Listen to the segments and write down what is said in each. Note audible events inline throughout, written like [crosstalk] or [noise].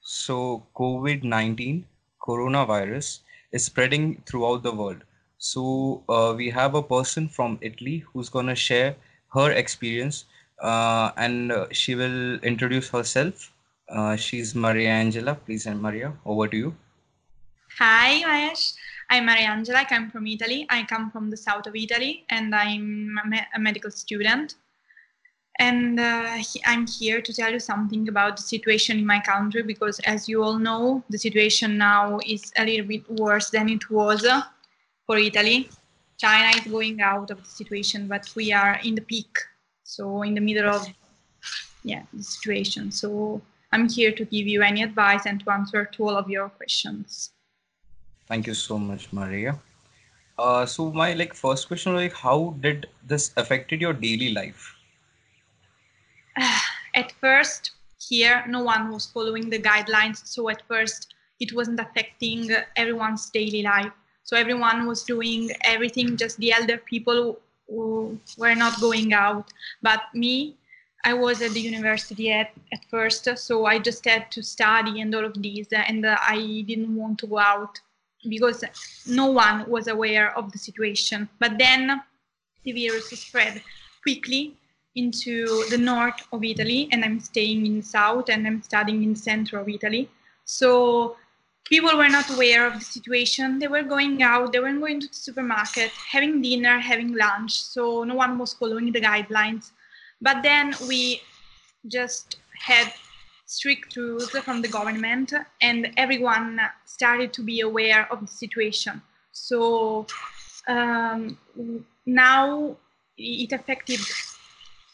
So, COVID 19, coronavirus, is spreading throughout the world. So, uh, we have a person from Italy who's going to share her experience uh, and uh, she will introduce herself. Uh, she's Maria Angela. Please, and Maria, over to you. Hi, Mahesh. I'm Maria Angela. I come from Italy. I come from the south of Italy and I'm a, me- a medical student. And uh, I'm here to tell you something about the situation in my country because, as you all know, the situation now is a little bit worse than it was uh, for Italy. China is going out of the situation, but we are in the peak, so in the middle of yeah the situation. So I'm here to give you any advice and to answer to all of your questions. Thank you so much, Maria. Uh, so my like first question, like, how did this affected your daily life? At first here no one was following the guidelines so at first it wasn't affecting everyone's daily life. So everyone was doing everything just the elder people who were not going out. But me i was at the university at, at first so i just had to study and all of these and i didn't want to go out because no one was aware of the situation. But then the virus spread quickly into the north of Italy, and I'm staying in south, and I'm studying in center of Italy. So people were not aware of the situation. They were going out, they were going to the supermarket, having dinner, having lunch. So no one was following the guidelines. But then we just had strict rules from the government, and everyone started to be aware of the situation. So um, now it affected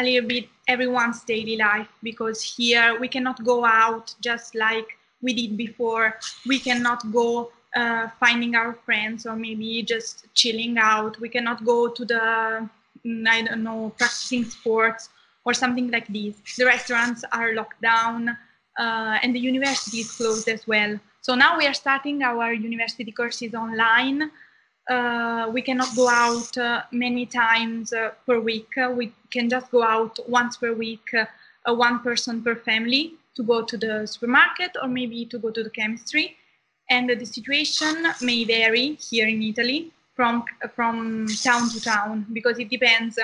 a little bit everyone's daily life because here we cannot go out just like we did before. We cannot go uh, finding our friends or maybe just chilling out. We cannot go to the, mm, I don't know, practicing sports or something like this. The restaurants are locked down uh, and the university is closed as well. So now we are starting our university courses online uh, we cannot go out uh, many times uh, per week. Uh, we can just go out once per week, uh, one person per family to go to the supermarket or maybe to go to the chemistry. And the situation may vary here in Italy from, from town to town because it depends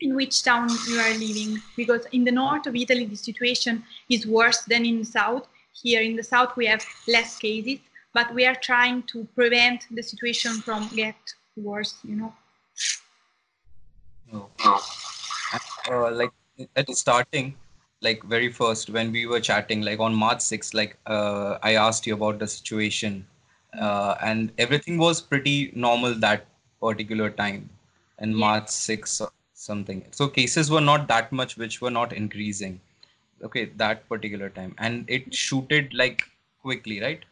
in which town you are living. Because in the north of Italy, the situation is worse than in the south. Here in the south, we have less cases but we are trying to prevent the situation from get worse you know oh. uh, like at the starting like very first when we were chatting like on march 6th like uh, i asked you about the situation uh, and everything was pretty normal that particular time in yeah. march 6th something so cases were not that much which were not increasing okay that particular time and it shooted like quickly right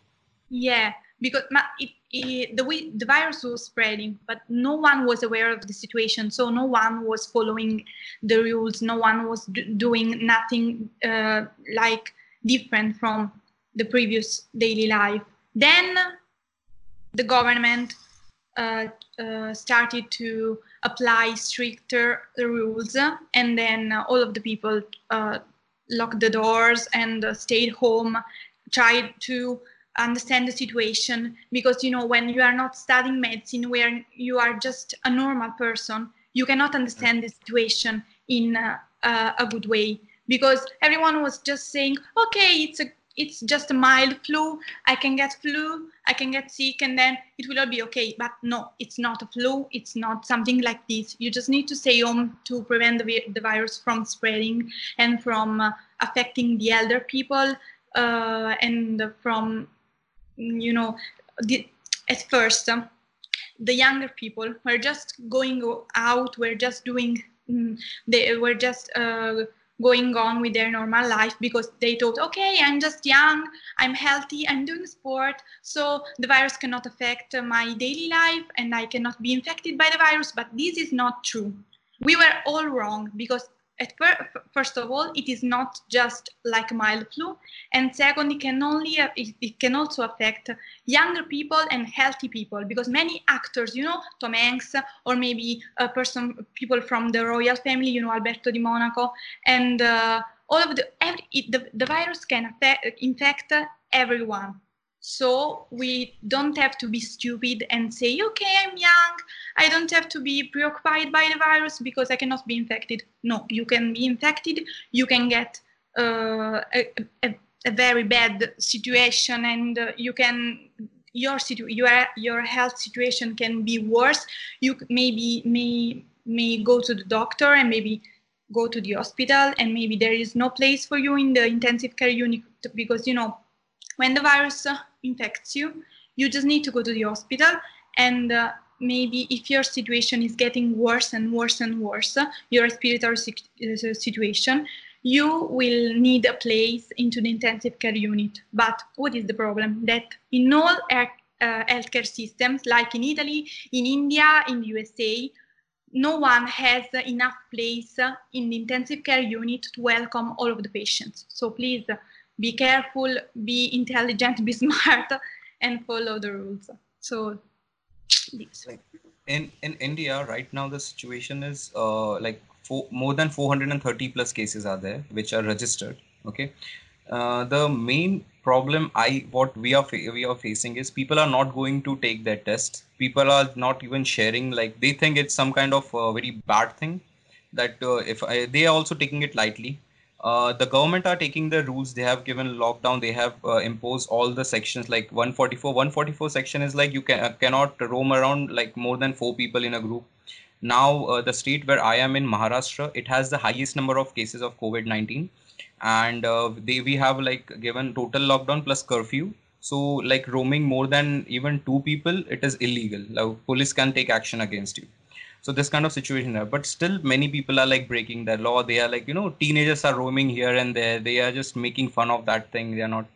yeah, because it, it, the the virus was spreading, but no one was aware of the situation. So no one was following the rules. No one was doing nothing uh, like different from the previous daily life. Then the government uh, uh, started to apply stricter rules, and then all of the people uh, locked the doors and stayed home, tried to understand the situation because you know when you are not studying medicine where you are just a normal person you cannot understand the situation in a, a good way. Because everyone was just saying okay it's a it's just a mild flu. I can get flu i can get sick and then it will all be okay. But no it's not a flu. It's not something like this. You just need to stay home to prevent the, the virus from spreading and from uh, affecting the elder people uh, and from you know, the, at first, um, the younger people were just going out, were just doing, mm, they were just uh, going on with their normal life because they thought, okay, I'm just young, I'm healthy, I'm doing sport, so the virus cannot affect my daily life and I cannot be infected by the virus. But this is not true. We were all wrong because per- first of all, it is not just like mild flu, and second, it can only uh, it, it, can also affect younger people and healthy people because many actors, you know, Tom Hanks or maybe a person, people from the royal family, you know, Alberto di Monaco, and uh, all of the every the, the virus can affect, infect everyone so we don't have to be stupid and say okay i'm young. I don't have to be preoccupied by the virus because i cannot be infected. No you can be infected. You can get uh, a, a, a, very bad situation and uh, you can your situ- your your health situation can be worse. You maybe may may go to the doctor and maybe go to the hospital and maybe there is no place for you in the intensive care unit because you know when the virus uh, infects you you just need to go to the hospital. And uh, maybe if your situation is getting worse and worse and worse uh, your respiratory uh, situation you will need a place into the intensive care unit. But what is the problem? That in all uh, healthcare systems like in italy in india in the usa no one has enough place in the intensive care unit to welcome all of the patients. So please be careful, be intelligent, [laughs] be smart, and follow the rules. So this. In in India right now the situation is uh, like four, more than 430 plus cases are there which are registered. Okay, uh, the main problem I what we are we are facing is people are not going to take their test. People are not even sharing. Like they think it's some kind of uh, very bad thing. That uh, if I, they are also taking it lightly. Uh, the government are taking the rules. They have given lockdown. They have uh, imposed all the sections like 144. 144 section is like you can cannot roam around like more than four people in a group now uh, the state where i am in maharashtra it has the highest number of cases of covid-19 and uh, they we have like given total lockdown plus curfew so like roaming more than even two people it is illegal like police can take action against you so this kind of situation there. But still many people are like breaking the law. They are like you know teenagers are roaming here and there. They are just making fun of that thing. They are not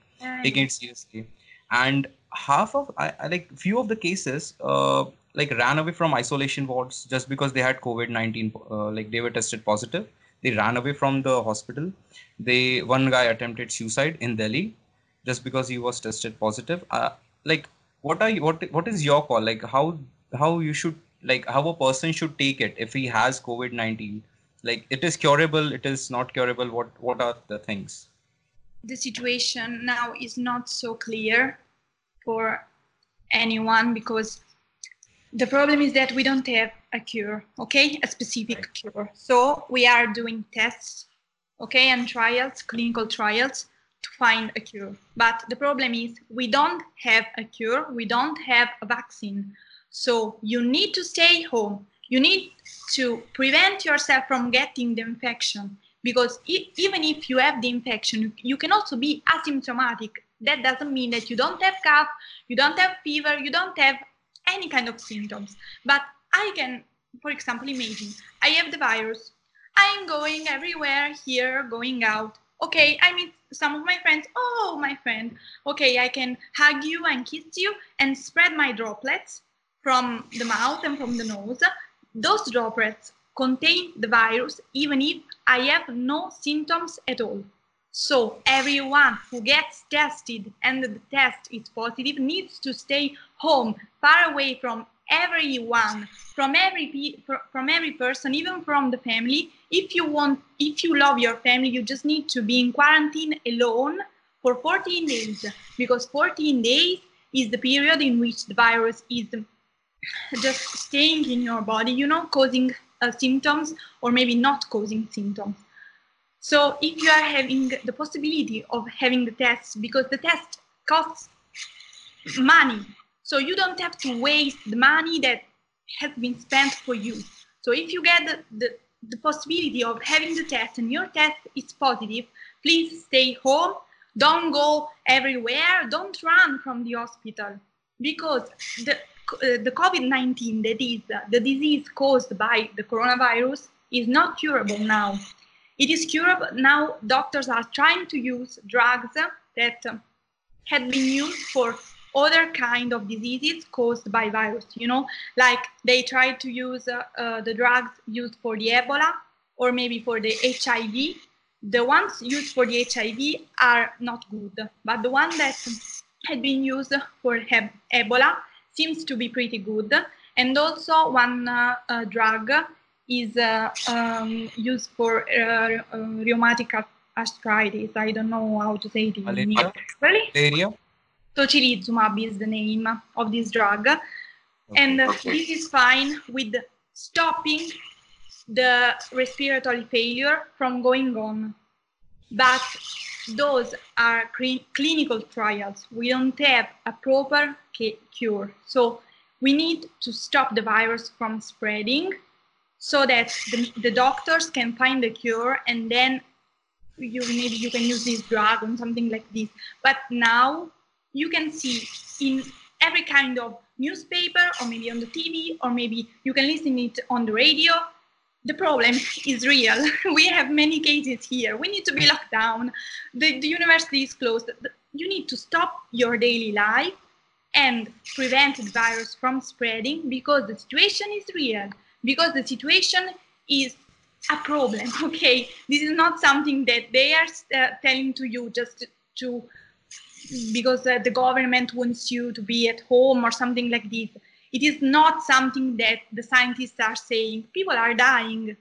taking it seriously. And half of I, I like few of the cases uh, like ran away from isolation wards just because they had covid-19 uh, like they were tested positive. They ran away from the hospital. They one guy attempted suicide in delhi just because he was tested positive. Uh, like what are you, what what is your call? Like how how you should like how a person should take it if he has covid-19 like it is curable it is not curable what what are the things the situation now is not so clear for anyone because the problem is that we don't have a cure, okay? A specific right. cure. So we are doing tests, okay, and trials, clinical trials to find a cure. But the problem is we don't have a cure, we don't have a vaccine. So you need to stay home. You need to prevent yourself from getting the infection because if, even if you have the infection, you can also be asymptomatic. That doesn't mean that you don't have cough, you don't have fever, you don't have any kind of symptoms. But I can, for example, imagine I have the virus. I'm going everywhere here, going out. Okay, I meet some of my friends. Oh, my friend. Okay, I can hug you and kiss you and spread my droplets from the mouth and from the nose. Those droplets contain the virus even if I have no symptoms at all. So everyone who gets tested and the test is positive needs to stay home, far away from everyone, from every from every person, even from the family. If you want, if you love your family, you just need to be in quarantine alone for 14 days, because 14 days is the period in which the virus is just staying in your body, you know, causing uh, symptoms or maybe not causing symptoms. So if you are having the possibility of having the test, because the test costs money, so you don't have to waste the money that has been spent for you. So if you get the, the, the possibility of having the test and your test is positive, please stay home. Don't go everywhere. Don't run from the hospital because the, the COVID-19, that is uh, the disease caused by the coronavirus, is not curable now. It is curable. Now doctors are trying to use drugs that had been used for other kind of diseases caused by virus, you know, like they tried to use uh, uh, the drugs used for the Ebola or maybe for the HIV. The ones used for the HIV are not good, but the one that had been used for Ebola seems to be pretty good. And also one uh, uh drug is uh, um, used for uh, uh, rheumatic it. I don't know how to say it in Malaria? English. Really? Area? Tocilizumab is the name of this drug. And uh, this is fine with stopping the respiratory failure from going on. But those are clinical trials. We don't have a proper cure. So we need to stop the virus from spreading so that the, the doctors can find the cure and then you maybe you can use this drug or something like this. But now you can see in every kind of newspaper or maybe on the TV or maybe you can listen it on the radio. The problem is real. [laughs] we have many cases here. We need to be locked down. The, the university is closed. You need to stop your daily life and prevent the virus from spreading because the situation is real. Because the situation is a problem. [laughs] Okay, this is not something that they are uh, telling to you just to because uh, the government wants you to be at home or something like this. It is not something that the scientists are saying. People are dying.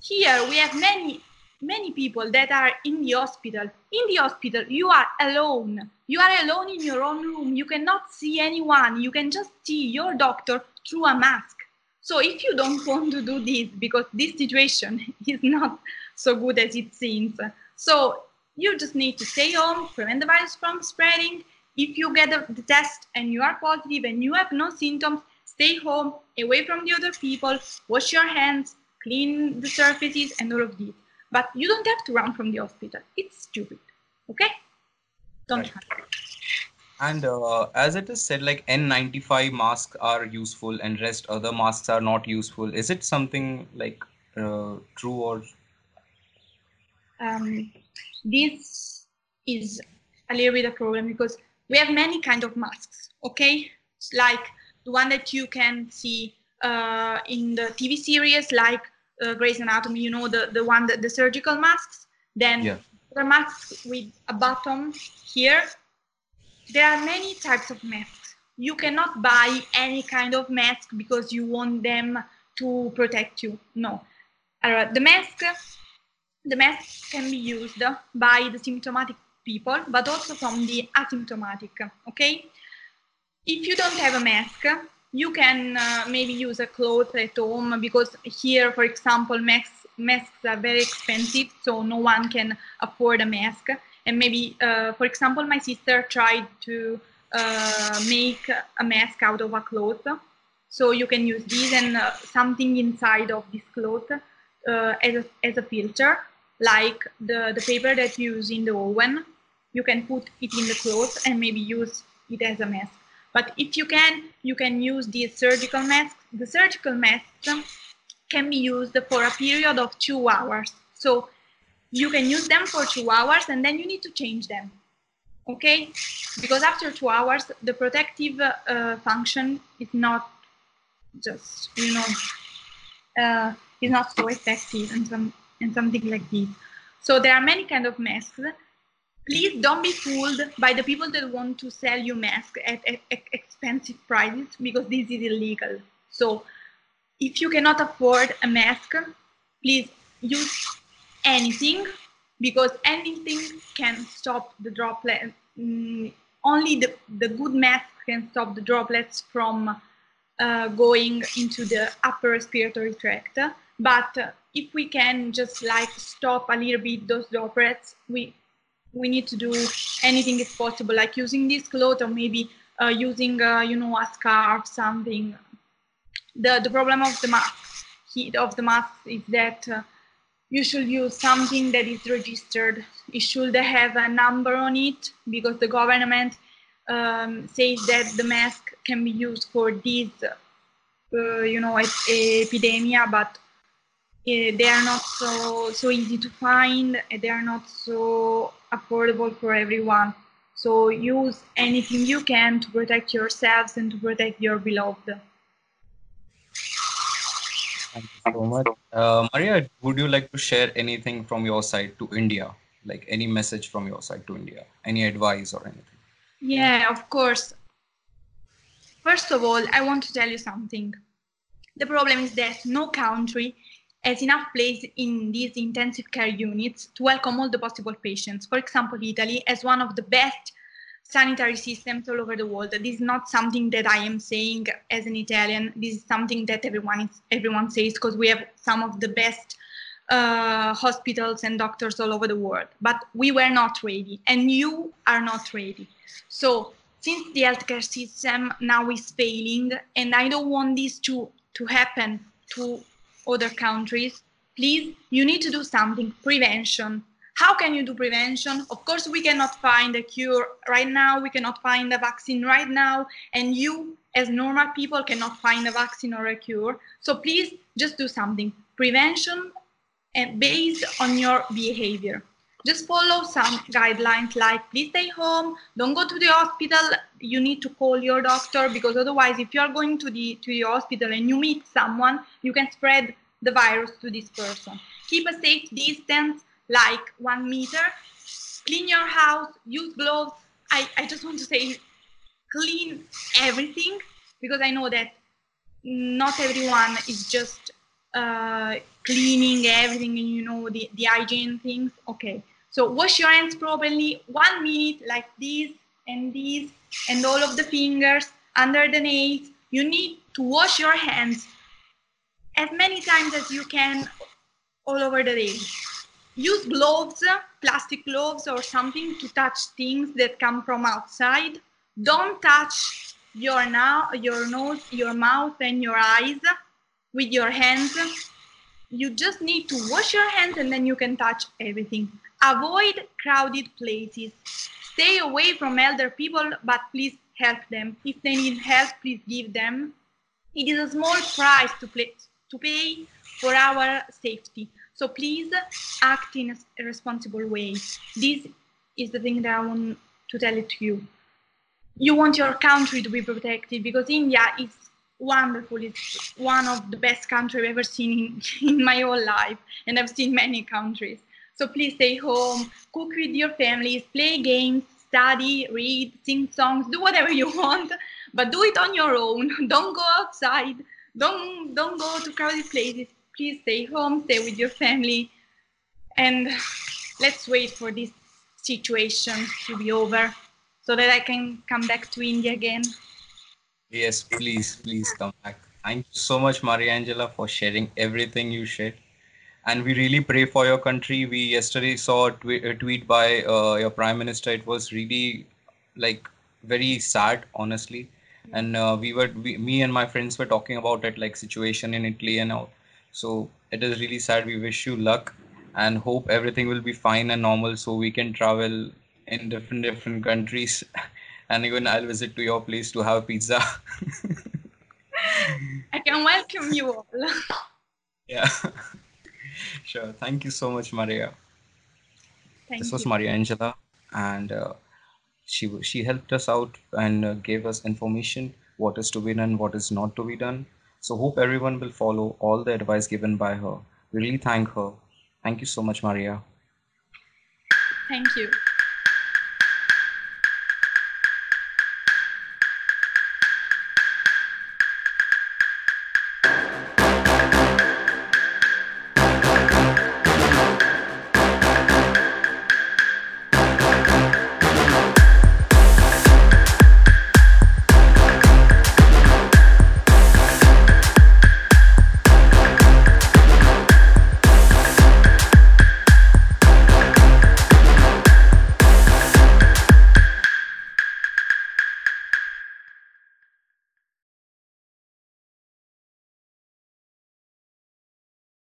Here we have many, many people that are in the hospital. In the hospital, you are alone. You are alone in your own room. You cannot see anyone. You can just see your doctor through a mask. So if you don't [laughs] want to do this, because this situation [laughs] is not so good as it seems, so you just need to stay home, prevent the virus from spreading. If you get the test and you are positive and you have no symptoms, stay home, away from the other people, wash your hands, clean the surfaces, and all of this. But you don't have to run from the hospital. It's stupid. Okay? Don't Right. run. And uh, as it is said, like N95 masks are useful and rest other masks are not useful. Is it something like uh, true or um, this is a little bit a problem because we have many kind of masks okay? Like the one that you can see uh, in the tv series like uh, Grey's Anatomy you know the, the one that the surgical masks? Then Yeah. the masks with a button here. There are many types of masks. You cannot buy any kind of mask because you want them to protect you. No. Uh, the mask the mask can be used by the symptomatic people, but also from the asymptomatic. Okay, if you don't have a mask, you can uh, maybe use a cloth at home because here, for example, masks masks are very expensive, so no one can afford a mask. And maybe, uh, for example, my sister tried to uh, make a mask out of a cloth. So you can use this and uh, something inside of this cloth uh, as, a, as a filter, like the, the paper that you use in the oven. You can put it in the clothes and maybe use it as a mask. But if you can, you can use these surgical masks. The surgical masks can be used for a period of two hours. So you can use them for two hours and then you need to change them. Okay? Because after two hours, the protective uh, function is not just, you know, uh, is not so effective and some and something like this. So there are many kind of masks. Please don't be fooled by the people that want to sell you masks at, at, at expensive prices because this is illegal. So if you cannot afford a mask, please use anything because anything can stop the droplet. Mm, only the, the good mask can stop the droplets from uh, going into the upper respiratory tract. But if we can just like stop a little bit those droplets, we we need to do anything is possible, like using this cloth or maybe uh, using uh, you know a scarf, something. The the problem of the mask heat of the mask is that uh, you should use something that is registered. It should have a number on it because the government um, says that the mask can be used for this, uh, you know, ep- epidemia, but they are not so so easy to find. and They are not so affordable for everyone. So use anything you can to protect yourselves and to protect your beloved. Thank you so much. Uh, Maria, would you like to share anything from your side to India? Like any message from your side to India? Any advice or anything? Yeah, of course. First of all, I want to tell you something. The problem is that no country has enough place in these intensive care units to welcome all the possible patients. For example, Italy has one of the best sanitary systems all over the world. This is not something that I am saying as an Italian. This is something that everyone is, everyone says because we have some of the best uh, hospitals and doctors all over the world. But we were not ready, and you are not ready. So since the healthcare system now is failing, and I don't want this to to happen to other countries, please, you need to do something. Prevention. How can you do prevention? Of course, we cannot find a cure right now. We cannot find a vaccine right now. And you, as normal people, cannot find a vaccine or a cure. So please just do something. Prevention and based on your behavior. Just follow some guidelines like please stay home, don't go to the hospital. You need to call your doctor because otherwise, if you are going to the to the hospital and you meet someone, you can spread the virus to this person. Keep a safe distance, like one meter. Clean your house, use gloves. I, I just want to say clean everything because I know that not everyone is just uh, cleaning everything and you know the, the hygiene things okay so wash your hands properly one minute like this and this and all of the fingers under the nails. You need to wash your hands as many times as you can all over the day. Use gloves plastic gloves or something to touch things that come from outside. Don't touch your now your nose your mouth and your eyes with your hands. You just need to wash your hands and then you can touch everything. Avoid crowded places. Stay away from elder people, but please help them. If they need help, please give them. It is a small price to, play, to pay for our safety. So please act in a responsible way. This is the thing that I want to tell it to you. You want your country to be protected because India is wonderful. It's one of the best countries I've ever seen in, [laughs] in my whole life, and I've seen many countries. So please stay home, cook with your families, play games, study, read, sing songs, do whatever you [laughs] want, but do it on your own. [laughs] Don't go outside. Don't don't go to crowded places. Please stay home, stay with your family, and let's wait for this situation to be over so that I can come back to India again. Yes, please, please come back. Thank you so much, Maria Angela, for sharing everything you shared. And we really pray for your country. We yesterday saw a, tweet, a tweet by uh, your prime minister. It was really like very sad, honestly. And uh, we were, we, me and my friends were talking about it, like situation in Italy and all. So it is really sad. We wish you luck and hope everything will be fine and normal, so we can travel in different different countries [laughs] and even I'll visit to your place to have pizza. [laughs] I can welcome you all. [laughs] yeah. Sure. Thank you so much, Maria. Thank this was you. Maria Angela, and uh, she she helped us out and uh, gave us information what is to be done, what is not to be done. So hope everyone will follow all the advice given by her. We really thank her. Thank you so much, Maria. Thank you.